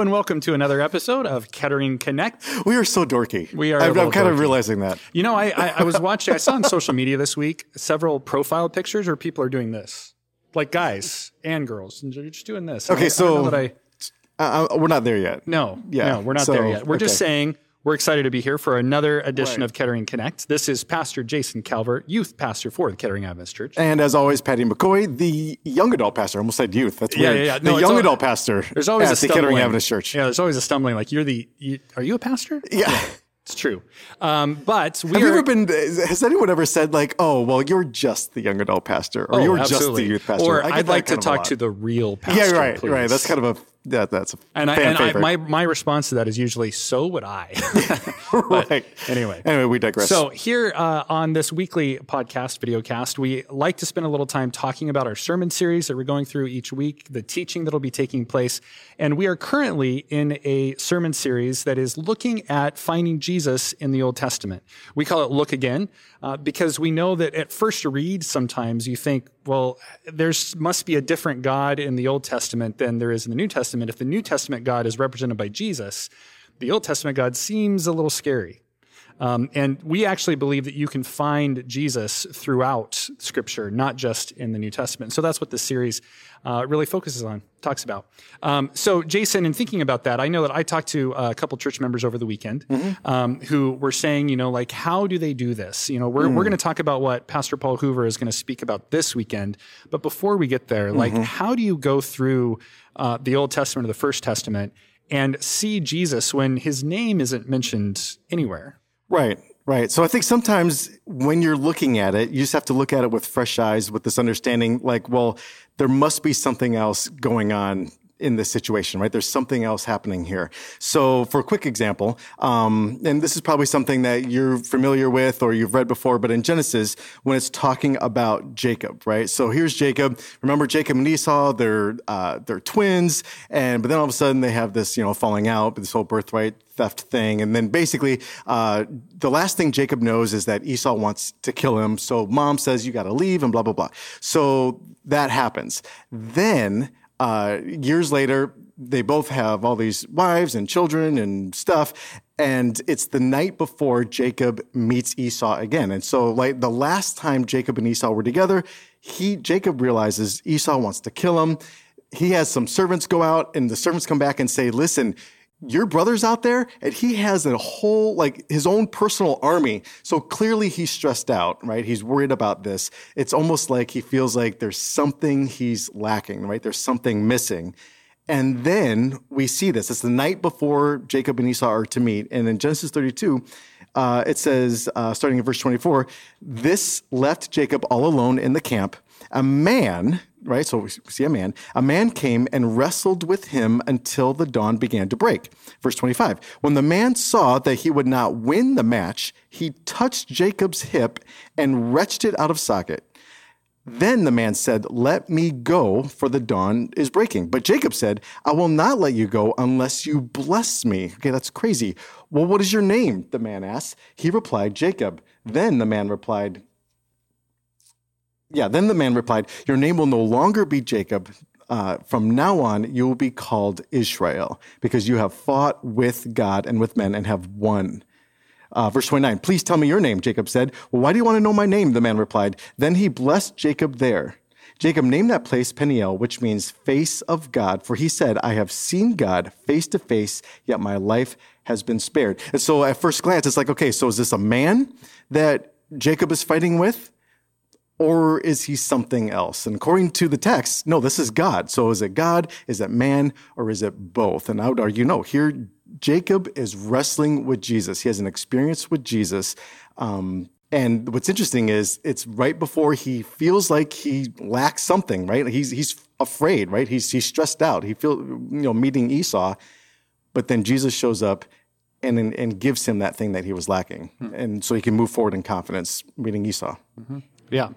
Hello and welcome to another episode of Kettering Connect. We are so dorky. We are I'm, I'm kind dorky. of realizing that. You know, I, I, I was watching, I saw on social media this week several profile pictures where people are doing this, like guys and girls, and they're just doing this. Okay, so- that I, Uh, we're not there yet. no, Yeah, no, we're not so, there yet. We're just saying we're excited to be here for another edition Right. of Kettering Connect. This is Pastor Jason Calvert, youth pastor for the Kettering Adventist Church. And as always, Patty McCoy, the young adult pastor. I almost said youth. That's Yeah, weird. yeah, yeah. The No, it's young al- adult pastor. There's always at a the. Kettering Adventist Church. Yeah, there's always a stumbling. Like you're the, you, are you a pastor? Yeah. It's true. Um, but we Have you ever been? Has anyone ever said like, "Oh, well, you're just the young adult pastor, or Oh, you're just the youth pastor"? Or I get I'd like to kind of a talk to the real pastor. Yeah, right, please. right. That's kind of a yeah. That's a and I, and I, my my response to that is usually so would I. right. anyway. Anyway, we digress. So here uh, on this weekly podcast, video cast, we like to spend a little time talking about our sermon series that we're going through each week, the teaching that'll be taking place, and we are currently in a sermon series that is looking at finding Jesus in the Old Testament. We call it "Look Again" uh, because we know that at first read, sometimes you think, well, there's must be a different God in the Old Testament than there is in the New Testament. If the New Testament God is represented by Jesus, the Old Testament God seems a little scary. Um, and we actually believe that you can find Jesus throughout Scripture, not just in the New Testament. So that's what this series uh, really focuses on, talks about. Um, so, Jason, in thinking about that, I know that I talked to a couple church members over the weekend um, who were saying, you know, like, how do they do this? You know, we're, we're going to talk about what Pastor Paul Hoover is going to speak about this weekend. But before we get there, like, how do you go through uh, the Old Testament or the First Testament and see Jesus when his name isn't mentioned anywhere? Right, right. So I think sometimes when you're looking at it, you just have to look at it with fresh eyes, with this understanding like, well, there must be something else going on in this situation, right? There's something else happening here. So for a quick example, um, and this is probably something that you're familiar with or you've read before, but in Genesis, when it's talking about Jacob, right? So here's Jacob. Remember Jacob and Esau, they're, uh, they're twins. And, but then all of a sudden they have this, you know, falling out, this whole birthright theft thing. And then basically, uh, the last thing Jacob knows is that Esau wants to kill him. So mom says, you got to leave and blah, blah, blah. So that happens. Then, uh, years later, they both have all these wives and children and stuff. And it's the night before Jacob meets Esau again. And so, like the last time Jacob and Esau were together, he, Jacob realizes Esau wants to kill him. He has some servants go out and the servants come back and say, listen, your brother's out there and he has a whole like his own personal army. So clearly he's stressed out right? He's worried about this. It's almost like he feels like there's something he's lacking right? There's something missing. And then we see this. It's the night before jacob and esau are to meet. And in genesis 32 uh, it says uh, starting in verse 24 this left jacob all alone in the camp. A man right? So we see a man. A man came and wrestled with him until the dawn began to break. Verse 25. When the man saw that he would not win the match, he touched Jacob's hip and wrenched it out of socket. Then the man said, Let me go, for the dawn is breaking. But Jacob said, I will not let you go unless you bless me. Okay, that's crazy. Well, what is your name? The man asked. He replied, Jacob. Then the man replied, yeah, then the man replied, Your name will no longer be Jacob. Uh, from now on, you will be called Israel, because you have fought with God and with men and have won. Uh, verse 29, please tell me your name, Jacob said. Well, why do you want to know my name? The man replied. Then he blessed Jacob there. Jacob named that place Peniel, which means face of God, for he said, I have seen God face to face, yet my life has been spared. And so at first glance, it's like, okay, so is this a man that Jacob is fighting with? Or is he something else? And according to the text, no, this is God. So is it God? Is it man? Or is it both? And I would argue, no, here Jacob is wrestling with Jesus. He has an experience with Jesus. Um, and what's interesting is it's right before he feels like he lacks something, right? He's, he's afraid, right? He's, he's stressed out. He feels, you know, meeting Esau, but then Jesus shows up and, and gives him that thing that he was lacking. And so he can move forward in confidence meeting Esau. Yeah.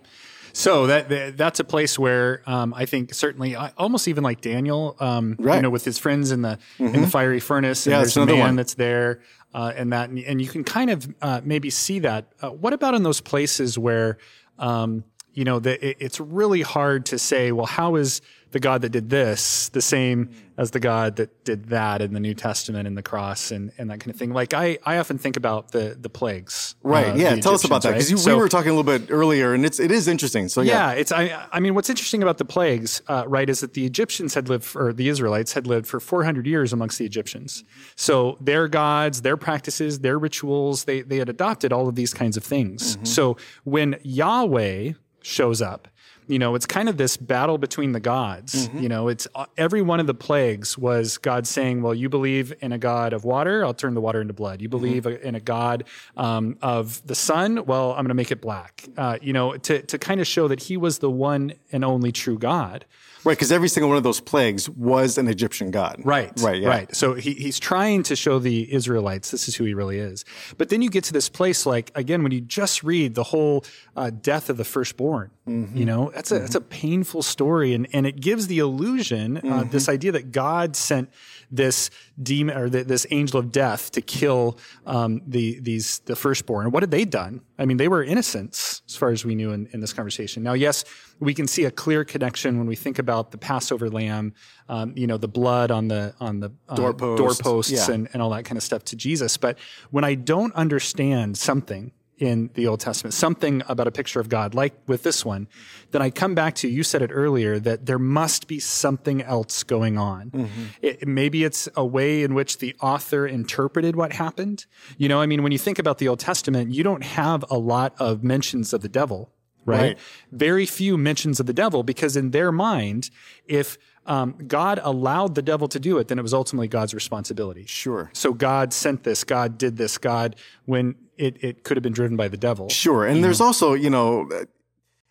So that, that that's a place where um, I think certainly uh, almost even like Daniel, um, you know, with his friends in the in the fiery furnace, and Yeah, there's another man one. that's there, uh, and that, and you can kind of uh, maybe see that. Uh, what about in those places where um, you know, the, it, it's really hard to say, well, how is the God that did this the same as the God that did that in the New Testament and the cross and, and that kind of thing. Like I, I often think about the the plagues. Right. uh, yeah. Tell us about that because right? we were talking a little bit earlier, and it's it is interesting. So yeah. yeah, it's I, I mean, what's interesting about the plagues, uh, right, is that the Egyptians had lived, or the Israelites had lived for 400 years amongst the Egyptians. So their gods, their practices, their rituals, they they had adopted all of these kinds of things. So when Yahweh shows up. You know, it's kind of this battle between the gods. You know, it's uh, every one of the plagues was God saying, "Well, you believe in a God of water, I'll turn the water into blood. You believe in a God um, of the sun, well, I'm going to make it black." Uh, you know, to to kind of show that He was the one and only true God. Right. Because every single one of those plagues was an Egyptian god. Right. Right. Yeah. Right. So he, he's trying to show the Israelites this is who he really is. But then you get to this place, like again, when you just read the whole uh, death of the firstborn, Mm-hmm. you know, that's a that's a painful story, and and it gives the illusion, uh, Mm-hmm. this idea that God sent this demon or th- this angel of death to kill um, the these the firstborn. What had they done? I mean, they were innocents as far as we knew in, in this conversation. Now, yes, we can see a clear connection when we think about the Passover lamb, um, you know, the blood on the on the uh, Doorpost. doorposts Yeah. and, and all that kind of stuff to Jesus. But when I don't understand something in the Old Testament, something about a picture of God, like with this one, then I come back to, you said it earlier, that there must be something else going on. Mm-hmm. It, maybe it's a way in which the author interpreted what happened. You know, I mean, when you think about the Old Testament, you don't have a lot of mentions of the devil. Right? Right. Very few mentions of the devil because in their mind, if um, God allowed the devil to do it, then it was ultimately God's responsibility. Sure. So God sent this, God did this, God, when it, it could have been driven by the devil. Sure. And there's also, you know,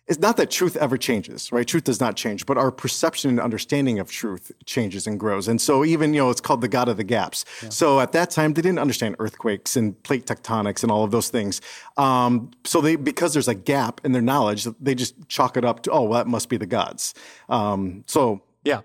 it's not that truth ever changes, right? Truth does not change, but our perception and understanding of truth changes and grows. And so even, you know, it's called the God of the gaps. So at that time, they didn't understand earthquakes and plate tectonics and all of those things. Um, so they, because there's a gap in their knowledge, they just chalk it up to, oh, well, that must be the gods. Um, so Yeah.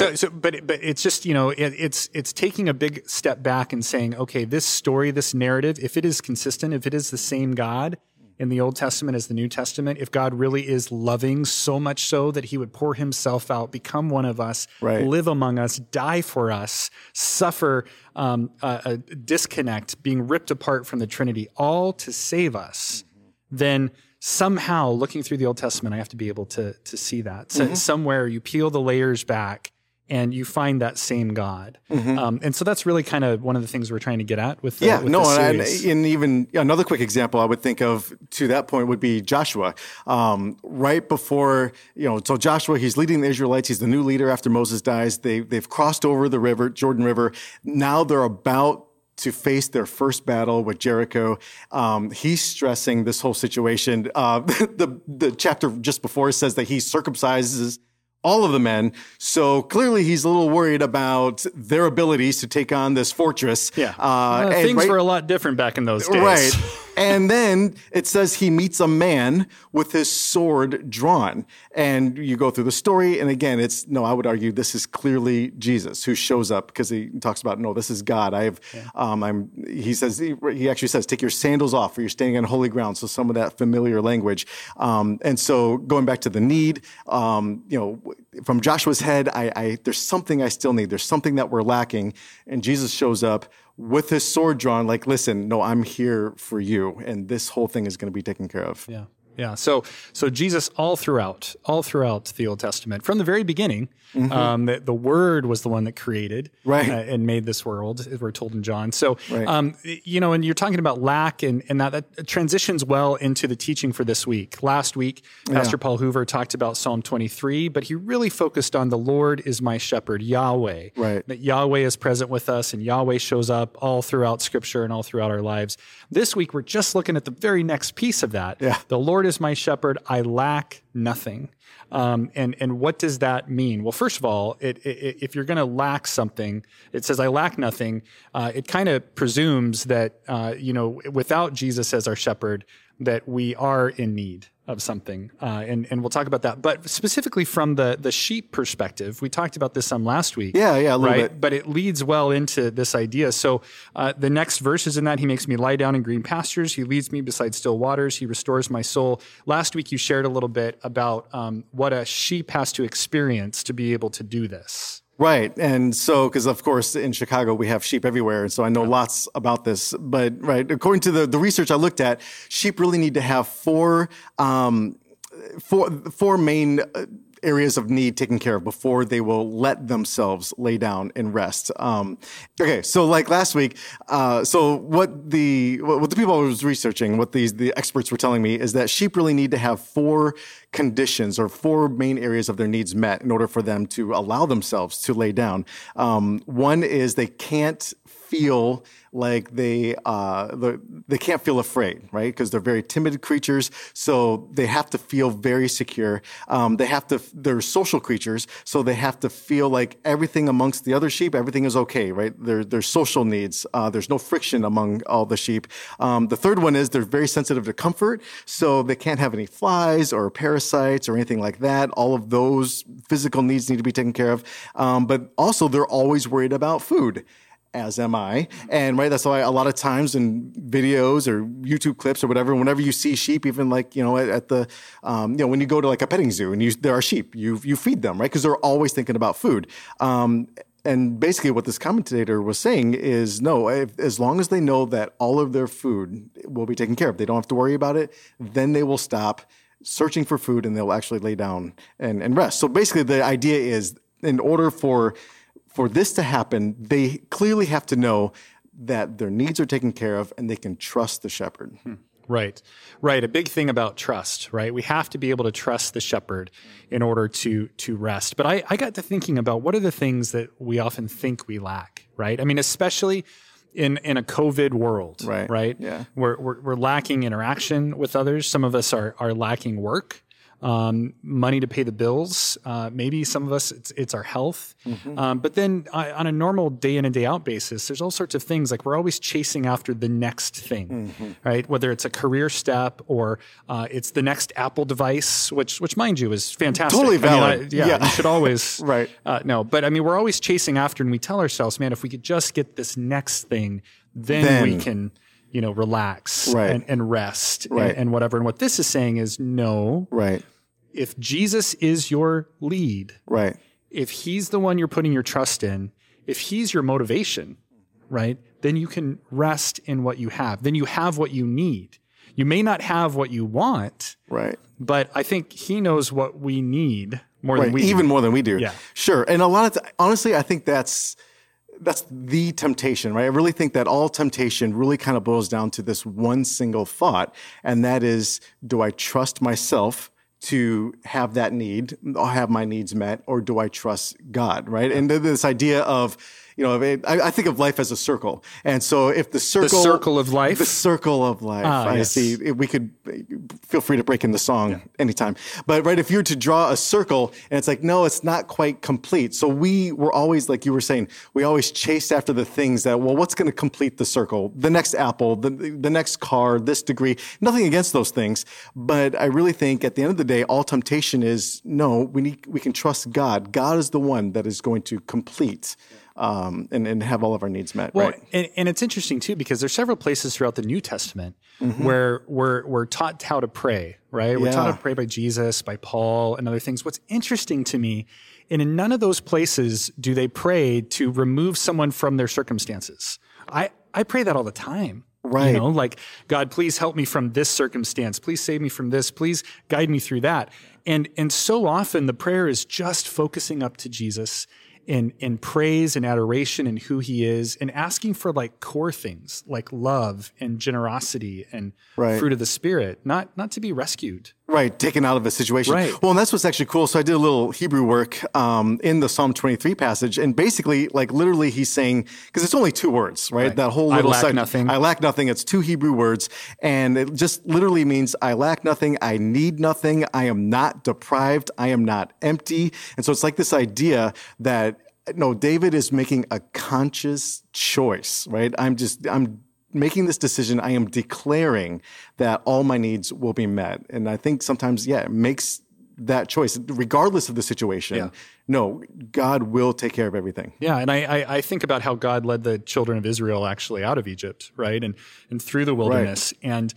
So, so, but, but it's just, you know, it, it's, it's taking a big step back and saying, okay, this story, this narrative, if it is consistent, if it is the same God in the Old Testament as the New Testament, if God really is loving so much so that he would pour himself out, become one of us, Right. live among us, die for us, suffer um, a, a disconnect, being ripped apart from the Trinity, all to save us, then somehow looking through the Old Testament, I have to be able to to see that. So, Somewhere you peel the layers back and you find that same God. Um, and so that's really kind of one of the things we're trying to get at with the, Yeah, with no, and, and even another quick example I would think of to that point would be Joshua. Um, right before, you know, so Joshua, he's leading the Israelites. He's the new leader after Moses dies. They, they've crossed over the river, Jordan River. Now they're about to face their first battle with Jericho. Um, he's stressing this whole situation. Uh, the, the chapter just before says that he circumcises all of the men. So clearly he's a little worried about their abilities to take on this fortress. yeah. Uh, Uh, and things right- were a lot different back in those days. Right. and then it says he meets a man with his sword drawn. And you go through the story. And again, it's no, I would argue this is clearly Jesus who shows up because he talks about, no, this is God. I have, um, I'm, he says, he, he actually says, take your sandals off for you're standing on holy ground. So some of that familiar language. Um, and so going back to the need, um, you know, from Joshua's head, I, I, there's something I still need. There's something that we're lacking. And Jesus shows up with his sword drawn, like, listen, no, I'm here for you. And this whole thing is going to be taken care of. Yeah. Yeah. So, so Jesus all throughout, all throughout the Old Testament, from the very beginning, um, the, the Word was the one that created Mm-hmm. Right. uh, and made this world, as we're told in John. So, Right. um, you know, and you're talking about lack, and, and that, that transitions well into the teaching for this week. Last week, Pastor Paul Hoover talked about Psalm 23, but he really focused on the Lord is my shepherd, Yahweh. Right. That Yahweh is present with us, and Yahweh shows up all throughout Scripture and all throughout our lives. This week, we're just looking at the very next piece of that. Yeah. The Lord is my shepherd; I lack nothing. Um, and and what does that mean? Well, first of all, it, it, if you're going to lack something, it says I lack nothing. Uh, it kind of presumes that uh, you know without Jesus as our shepherd, that we are in need of something, uh, and and we'll talk about that. But specifically from the the sheep perspective, we talked about this some last week. Yeah, yeah, a little right. bit. But it leads well into this idea. So uh, the next verses in that, he makes me lie down in green pastures. He leads me beside still waters. He restores my soul. Last week you shared a little bit about um, what a sheep has to experience to be able to do this. Right. And so, because of course in Chicago we have sheep everywhere. And so I know lots about this. But, right, according to the, the research I looked at, sheep really need to have four, um, four, four main uh, areas of need taken care of before they will let themselves lay down and rest. Um, okay, so like last week, uh, so what the what the people I was researching, what these the experts were telling me is that sheep really need to have four conditions or four main areas of their needs met in order for them to allow themselves to lay down. Um, one is they can't feel like they uh, they can't feel afraid, right? Because they're very timid creatures, so they have to feel very secure. Um, they have to they're social creatures, so they have to feel like everything amongst the other sheep, everything is okay, right? Their their social needs. Uh, there's no friction among all the sheep. Um, the third one is they're very sensitive to comfort, so they can't have any flies or parasites or anything like that. All of those physical needs need to be taken care of, um, but also they're always worried about food as am I. And right, that's why a lot of times in videos or YouTube clips or whatever, whenever you see sheep, even like you know at, at the, um, you know when you go to like a petting zoo and you there are sheep, you you feed them right because they're always thinking about food. Um, and basically, what this commentator was saying is no, if, as long as they know that all of their food will be taken care of, they don't have to worry about it, then they will stop searching for food and they'll actually lay down and, and rest. So basically, the idea is in order for for this to happen, they clearly have to know that their needs are taken care of and they can trust the shepherd. Hmm. Right, right. A big thing about trust, right? We have to be able to trust the shepherd in order to to rest. But I, I got to thinking about what are the things that we often think we lack, right? I mean, especially in in a COVID world, Right, Right. yeah. We're, we're we're lacking interaction with others. Some of us are are lacking work. Um, money to pay the bills. Uh, maybe some of us, it's, it's our health. Um, but then uh, on a normal day in and day out basis, there's all sorts of things like we're always chasing after the next thing, right? Whether it's a career step or uh, it's the next Apple device, which, which mind you is fantastic. Totally I mean, valid. I- yeah, Yeah. you should always, Right. Uh, no, but I mean, we're always chasing after, and we tell ourselves, man, if we could just get this next thing, then, Then. we can, you know, relax Right. and, and rest Right. and, and whatever. And what this is saying is, no, Right, if Jesus is your lead, right, if he's the one you're putting your trust in, if he's your motivation, right, then you can rest in what you have. Then you have what you need. You may not have what you want, right. but I think he knows what we need more Right, than we even do. more than we do. Yeah. Sure. And a lot of, t- honestly, I think that's, that's the temptation, right? I really think that all temptation really kind of boils down to this one single thought. And that is, do I trust myself to have that need have my needs met? Or do I trust God, right? And th- this idea of, you know, I, I think of life as a circle. And so if the circle, the circle of life? the circle of life, Ah, I yes. see we could feel free to break in the song anytime. But right, if you're to draw a circle and it's like, no, it's not quite complete. So we were always, like you were saying, we always chased after the things that, well, what's going to complete the circle? The next apple, the, the next car, this degree, nothing against those things. But I really think at the end of the day, all temptation is no, we need, we can trust God. God is the one that is going to complete. Um, and, and have all of our needs met. Well, right. and, and it's interesting too because there's several places throughout the New Testament where we're we're taught how to pray, right? We're taught how to pray by Jesus, by Paul, and other things. What's interesting to me, and in none of those places do they pray to remove someone from their circumstances. I I pray that all the time. Right. You know, like, God, please help me from this circumstance. Please save me from this. Please guide me through that. And and so often the prayer is just focusing up to Jesus in in praise and adoration and who he is and asking for like core things like love and generosity and Right. fruit of the spirit, not not to be rescued. Right, taken out of a situation. Right. Well, and that's what's actually cool. So I did a little Hebrew work um, in the Psalm 23 passage, and basically, like literally, he's saying because it's only two words, right? That whole little I lack nothing. I lack nothing. It's two Hebrew words, and it just literally means I lack nothing. I need nothing. I am not deprived. I am not empty. And so it's like this idea that no, David is making a conscious choice, right? I'm just I'm making this decision, I am declaring that all my needs will be met. And I think sometimes, yeah, it makes that choice, regardless of the situation. Yeah. No, God will take care of everything. Yeah, and I, I, I think about how God led the children of Israel actually out of Egypt, right, and and through the wilderness, and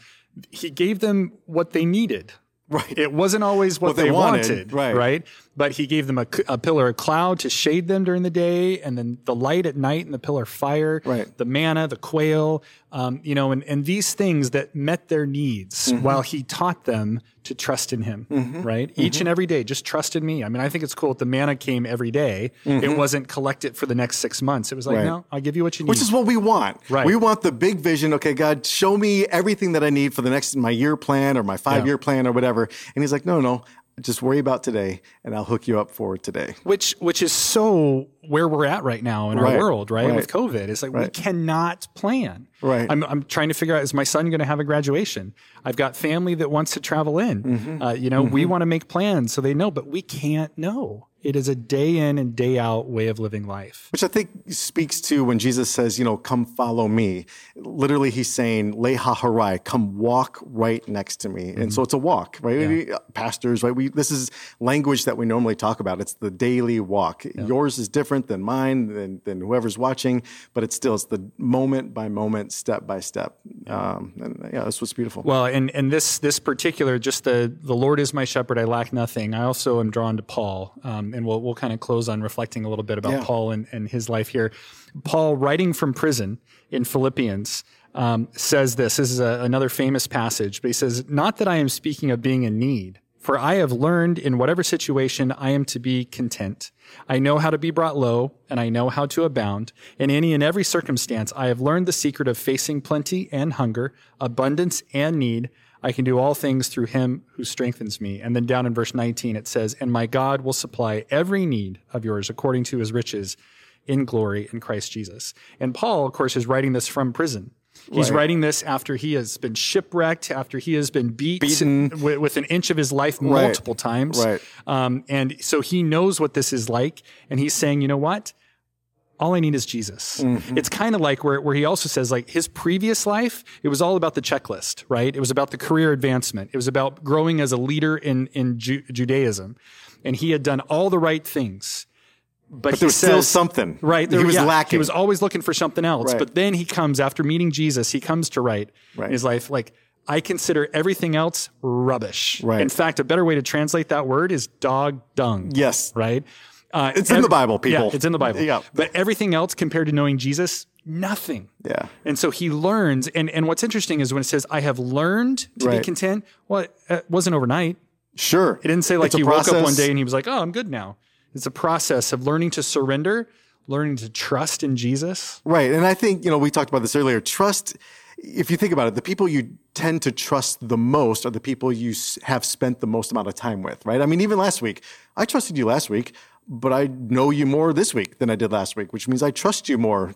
He gave them what they needed. Right. It wasn't always what, What they, they wanted, wanted, right. right? But He gave them a pillar of cloud to shade them during the day, and then the light at night, and the pillar of fire, Right. the manna, the quail, um, you know, and, and these things that met their needs Mm-hmm. while He taught them to trust in Him, right? Mm-hmm. Each and every day, just trust in me. I mean, I think it's cool that the manna came every day. It wasn't collect it for the next six months. It was like, Mm-hmm. Right. no, I'll give you what you need. Which is what we want. Right. We want the big vision. Okay, God, show me everything that I need for the next my year plan or my five year plan or whatever. And He's like, no, no, just worry about today, and I'll hook you up for today. which which is so where we're at right now in our world, right? Right. With COVID, it's like we cannot plan. Right. I'm I'm trying to figure out is my son going to have a graduation? I've got family that wants to travel in. Mm-hmm. Uh, you know, we want to make plans so they know, but we can't know. It is a day in and day out way of living life. Which I think speaks to when Jesus says, you know, come follow me. Literally, he's saying, leha harai, come walk right next to me. And so it's a walk, right? We- Pastors, right? We, this is language that we normally talk about. It's the daily walk. Yours is different than mine, than, than whoever's watching, but it's still, it's the moment by moment, step by step. Um, and yeah, that's what's beautiful. Well, and and this this particular, just the the Lord is my shepherd, I lack nothing. I also am drawn to Paul, um, and we'll we'll kind of close on reflecting a little bit about Yeah. Paul and, and his life here. Paul, writing from prison in Philippians, um, says this. This is a, another famous passage, but he says, "Not that I am speaking of being in need." For I have learned in whatever situation I am to be content. I know how to be brought low, and I know how to abound. In any and every circumstance, I have learned the secret of facing plenty and hunger, abundance and need. I can do all things through him who strengthens me. And then down in verse 19, it says, And my God will supply every need of yours according to his riches in glory in Christ Jesus. And Paul, of course, is writing this from prison. He's Right. writing this after he has been shipwrecked, after he has been beat Beaten. with, with an inch of his life multiple times. Right. Um, and so he knows what this is like. And he's saying, you know what? All I need is Jesus. Mm-hmm. It's kind of like where, where he also says, like his previous life, it was all about the checklist, right? It was about the career advancement. It was about growing as a leader in, in Ju- Judaism. And he had done all the right things. But, he there was says, still something. Right. He was yeah, lacking. He was always looking for something else. Right. But then he comes after meeting Jesus, he comes to write Right. in his life, like, I consider everything else rubbish. Right. In fact, a better way to translate that word is dog dung. Yes. Right. Uh, It's in the Bible, people. Yeah, it's in the Bible. Yeah. But everything else compared to knowing Jesus, nothing. Yeah. And so he learns. And, and what's interesting is when it says, I have learned to be content, well, it wasn't overnight. Sure. It didn't say like It's he woke up one day and he was like, "Oh, I'm good now." It's a process of learning to surrender, learning to trust in Jesus. Right. And I think, you know, we talked about this earlier. Trust, if you think about it, the people you tend to trust the most are the people you have spent the most amount of time with, right? I mean, even last week, I trusted you last week, but I know you more this week than I did last week, which means I trust you more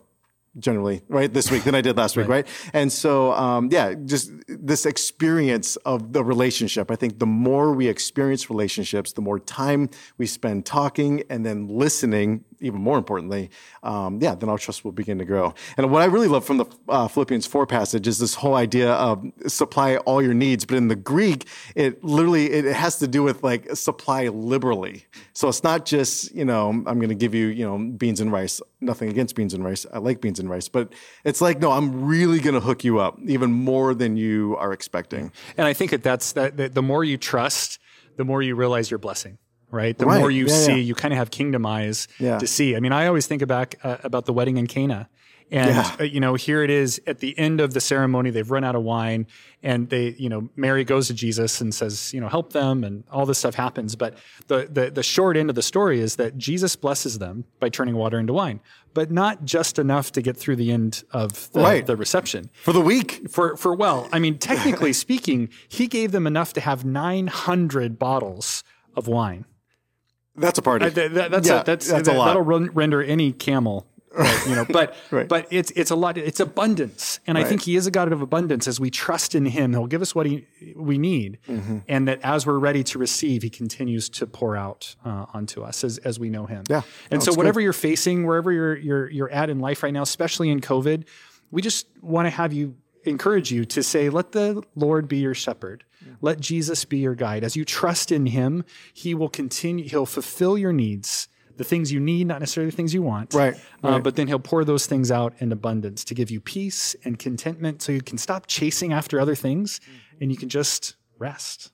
generally, right, this week than I did last week, right? And so, um, yeah, just this experience of the relationship. I think the more we experience relationships, the more time we spend talking and then listening, even more importantly, um, yeah, then our trust will begin to grow. And what I really love from the uh, Philippians 4 passage is this whole idea of supply all your needs. But in the Greek, it literally, it has to do with like supply liberally. So it's not just, you know, I'm going to give you, you know, beans and rice. Nothing against beans and rice. I like beans and rice, but it's like, no, I'm really going to hook you up even more than you are expecting. And I think that that's that, that the more you trust, the more you realize your blessing. Right. The Right. more you Yeah, see, yeah. you kind of have kingdom eyes Yeah. to see. I mean, I always think back uh, about the wedding in Cana. And, uh, you know, here it is at the end of the ceremony. They've run out of wine and they, you know, Mary goes to Jesus and says, you know, help them and all this stuff happens. But the, the, the short end of the story is that Jesus blesses them by turning water into wine, but not just enough to get through the end of the, Right. the reception For the week. for for well, I mean, technically speaking, he gave them enough to have 900 bottles of wine. That's a party. Th- th- that's Yeah, a, that's, that's a that, lot. That'll run, render any camel, right, you know. But Right. but it's it's a lot. It's abundance, and I think he is a God of abundance. As we trust in Him, He'll give us what he we need, Mm-hmm. and that as we're ready to receive, He continues to pour out uh, onto us as as we know Him. Yeah. And No, so whatever you're facing, wherever you're you're you're at in life right now, especially in COVID. we just want to have you encourage you to say, let the Lord be your shepherd. Let Jesus be your guide. As you trust in him, he will continue, he'll fulfill your needs, the things you need, not necessarily the things you want. Right, Uh, but then he'll pour those things out in abundance to give you peace and contentment so you can stop chasing after other things and you can just rest.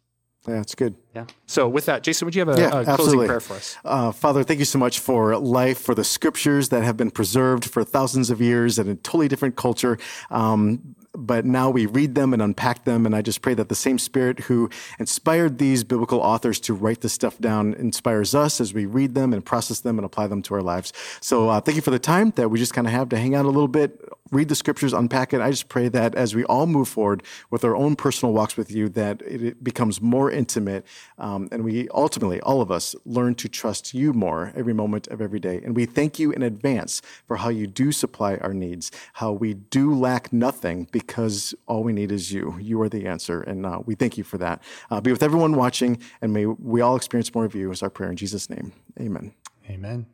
Yeah, it's good. Yeah. So with that, Jason, would you have a, Yeah, a closing absolutely. prayer for us? Uh, Father, thank you so much for life, for the scriptures that have been preserved for thousands of years in a totally different culture. Um, but now we read them and unpack them. And I just pray that the same spirit who inspired these biblical authors to write this stuff down inspires us as we read them and process them and apply them to our lives. So uh, thank you for the time that we just kind of have to hang out a little bit, read the scriptures, unpack it. I just pray that as we all move forward with our own personal walks with you, that it, becomes more intimate. Um, and we ultimately, all of us, learn to trust you more every moment of every day. And we thank you in advance for how you do supply our needs, how we do lack nothing because all we need is you. You are the answer. And uh, we thank you for that. Uh, be with everyone watching, and may we all experience more of you is our prayer in Jesus' name. Amen. Amen.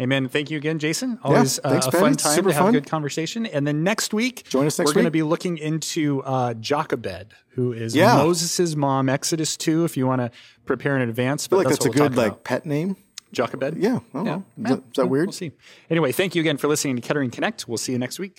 Amen. Thank you again, Jason. Always uh, thanks, a Ben. fun time super to have fun. a good conversation. And then next week, Join us next we're going to be looking into uh, Jochebed, who is Yeah. Moses' mom, Exodus 2, if you want to prepare in advance. But I feel like that's, that's a we'll good like about. pet name. Jochebed. Yeah. Know. Is that- is that weird? We'll see. Anyway, thank you again for listening to Kettering Connect. We'll see you next week.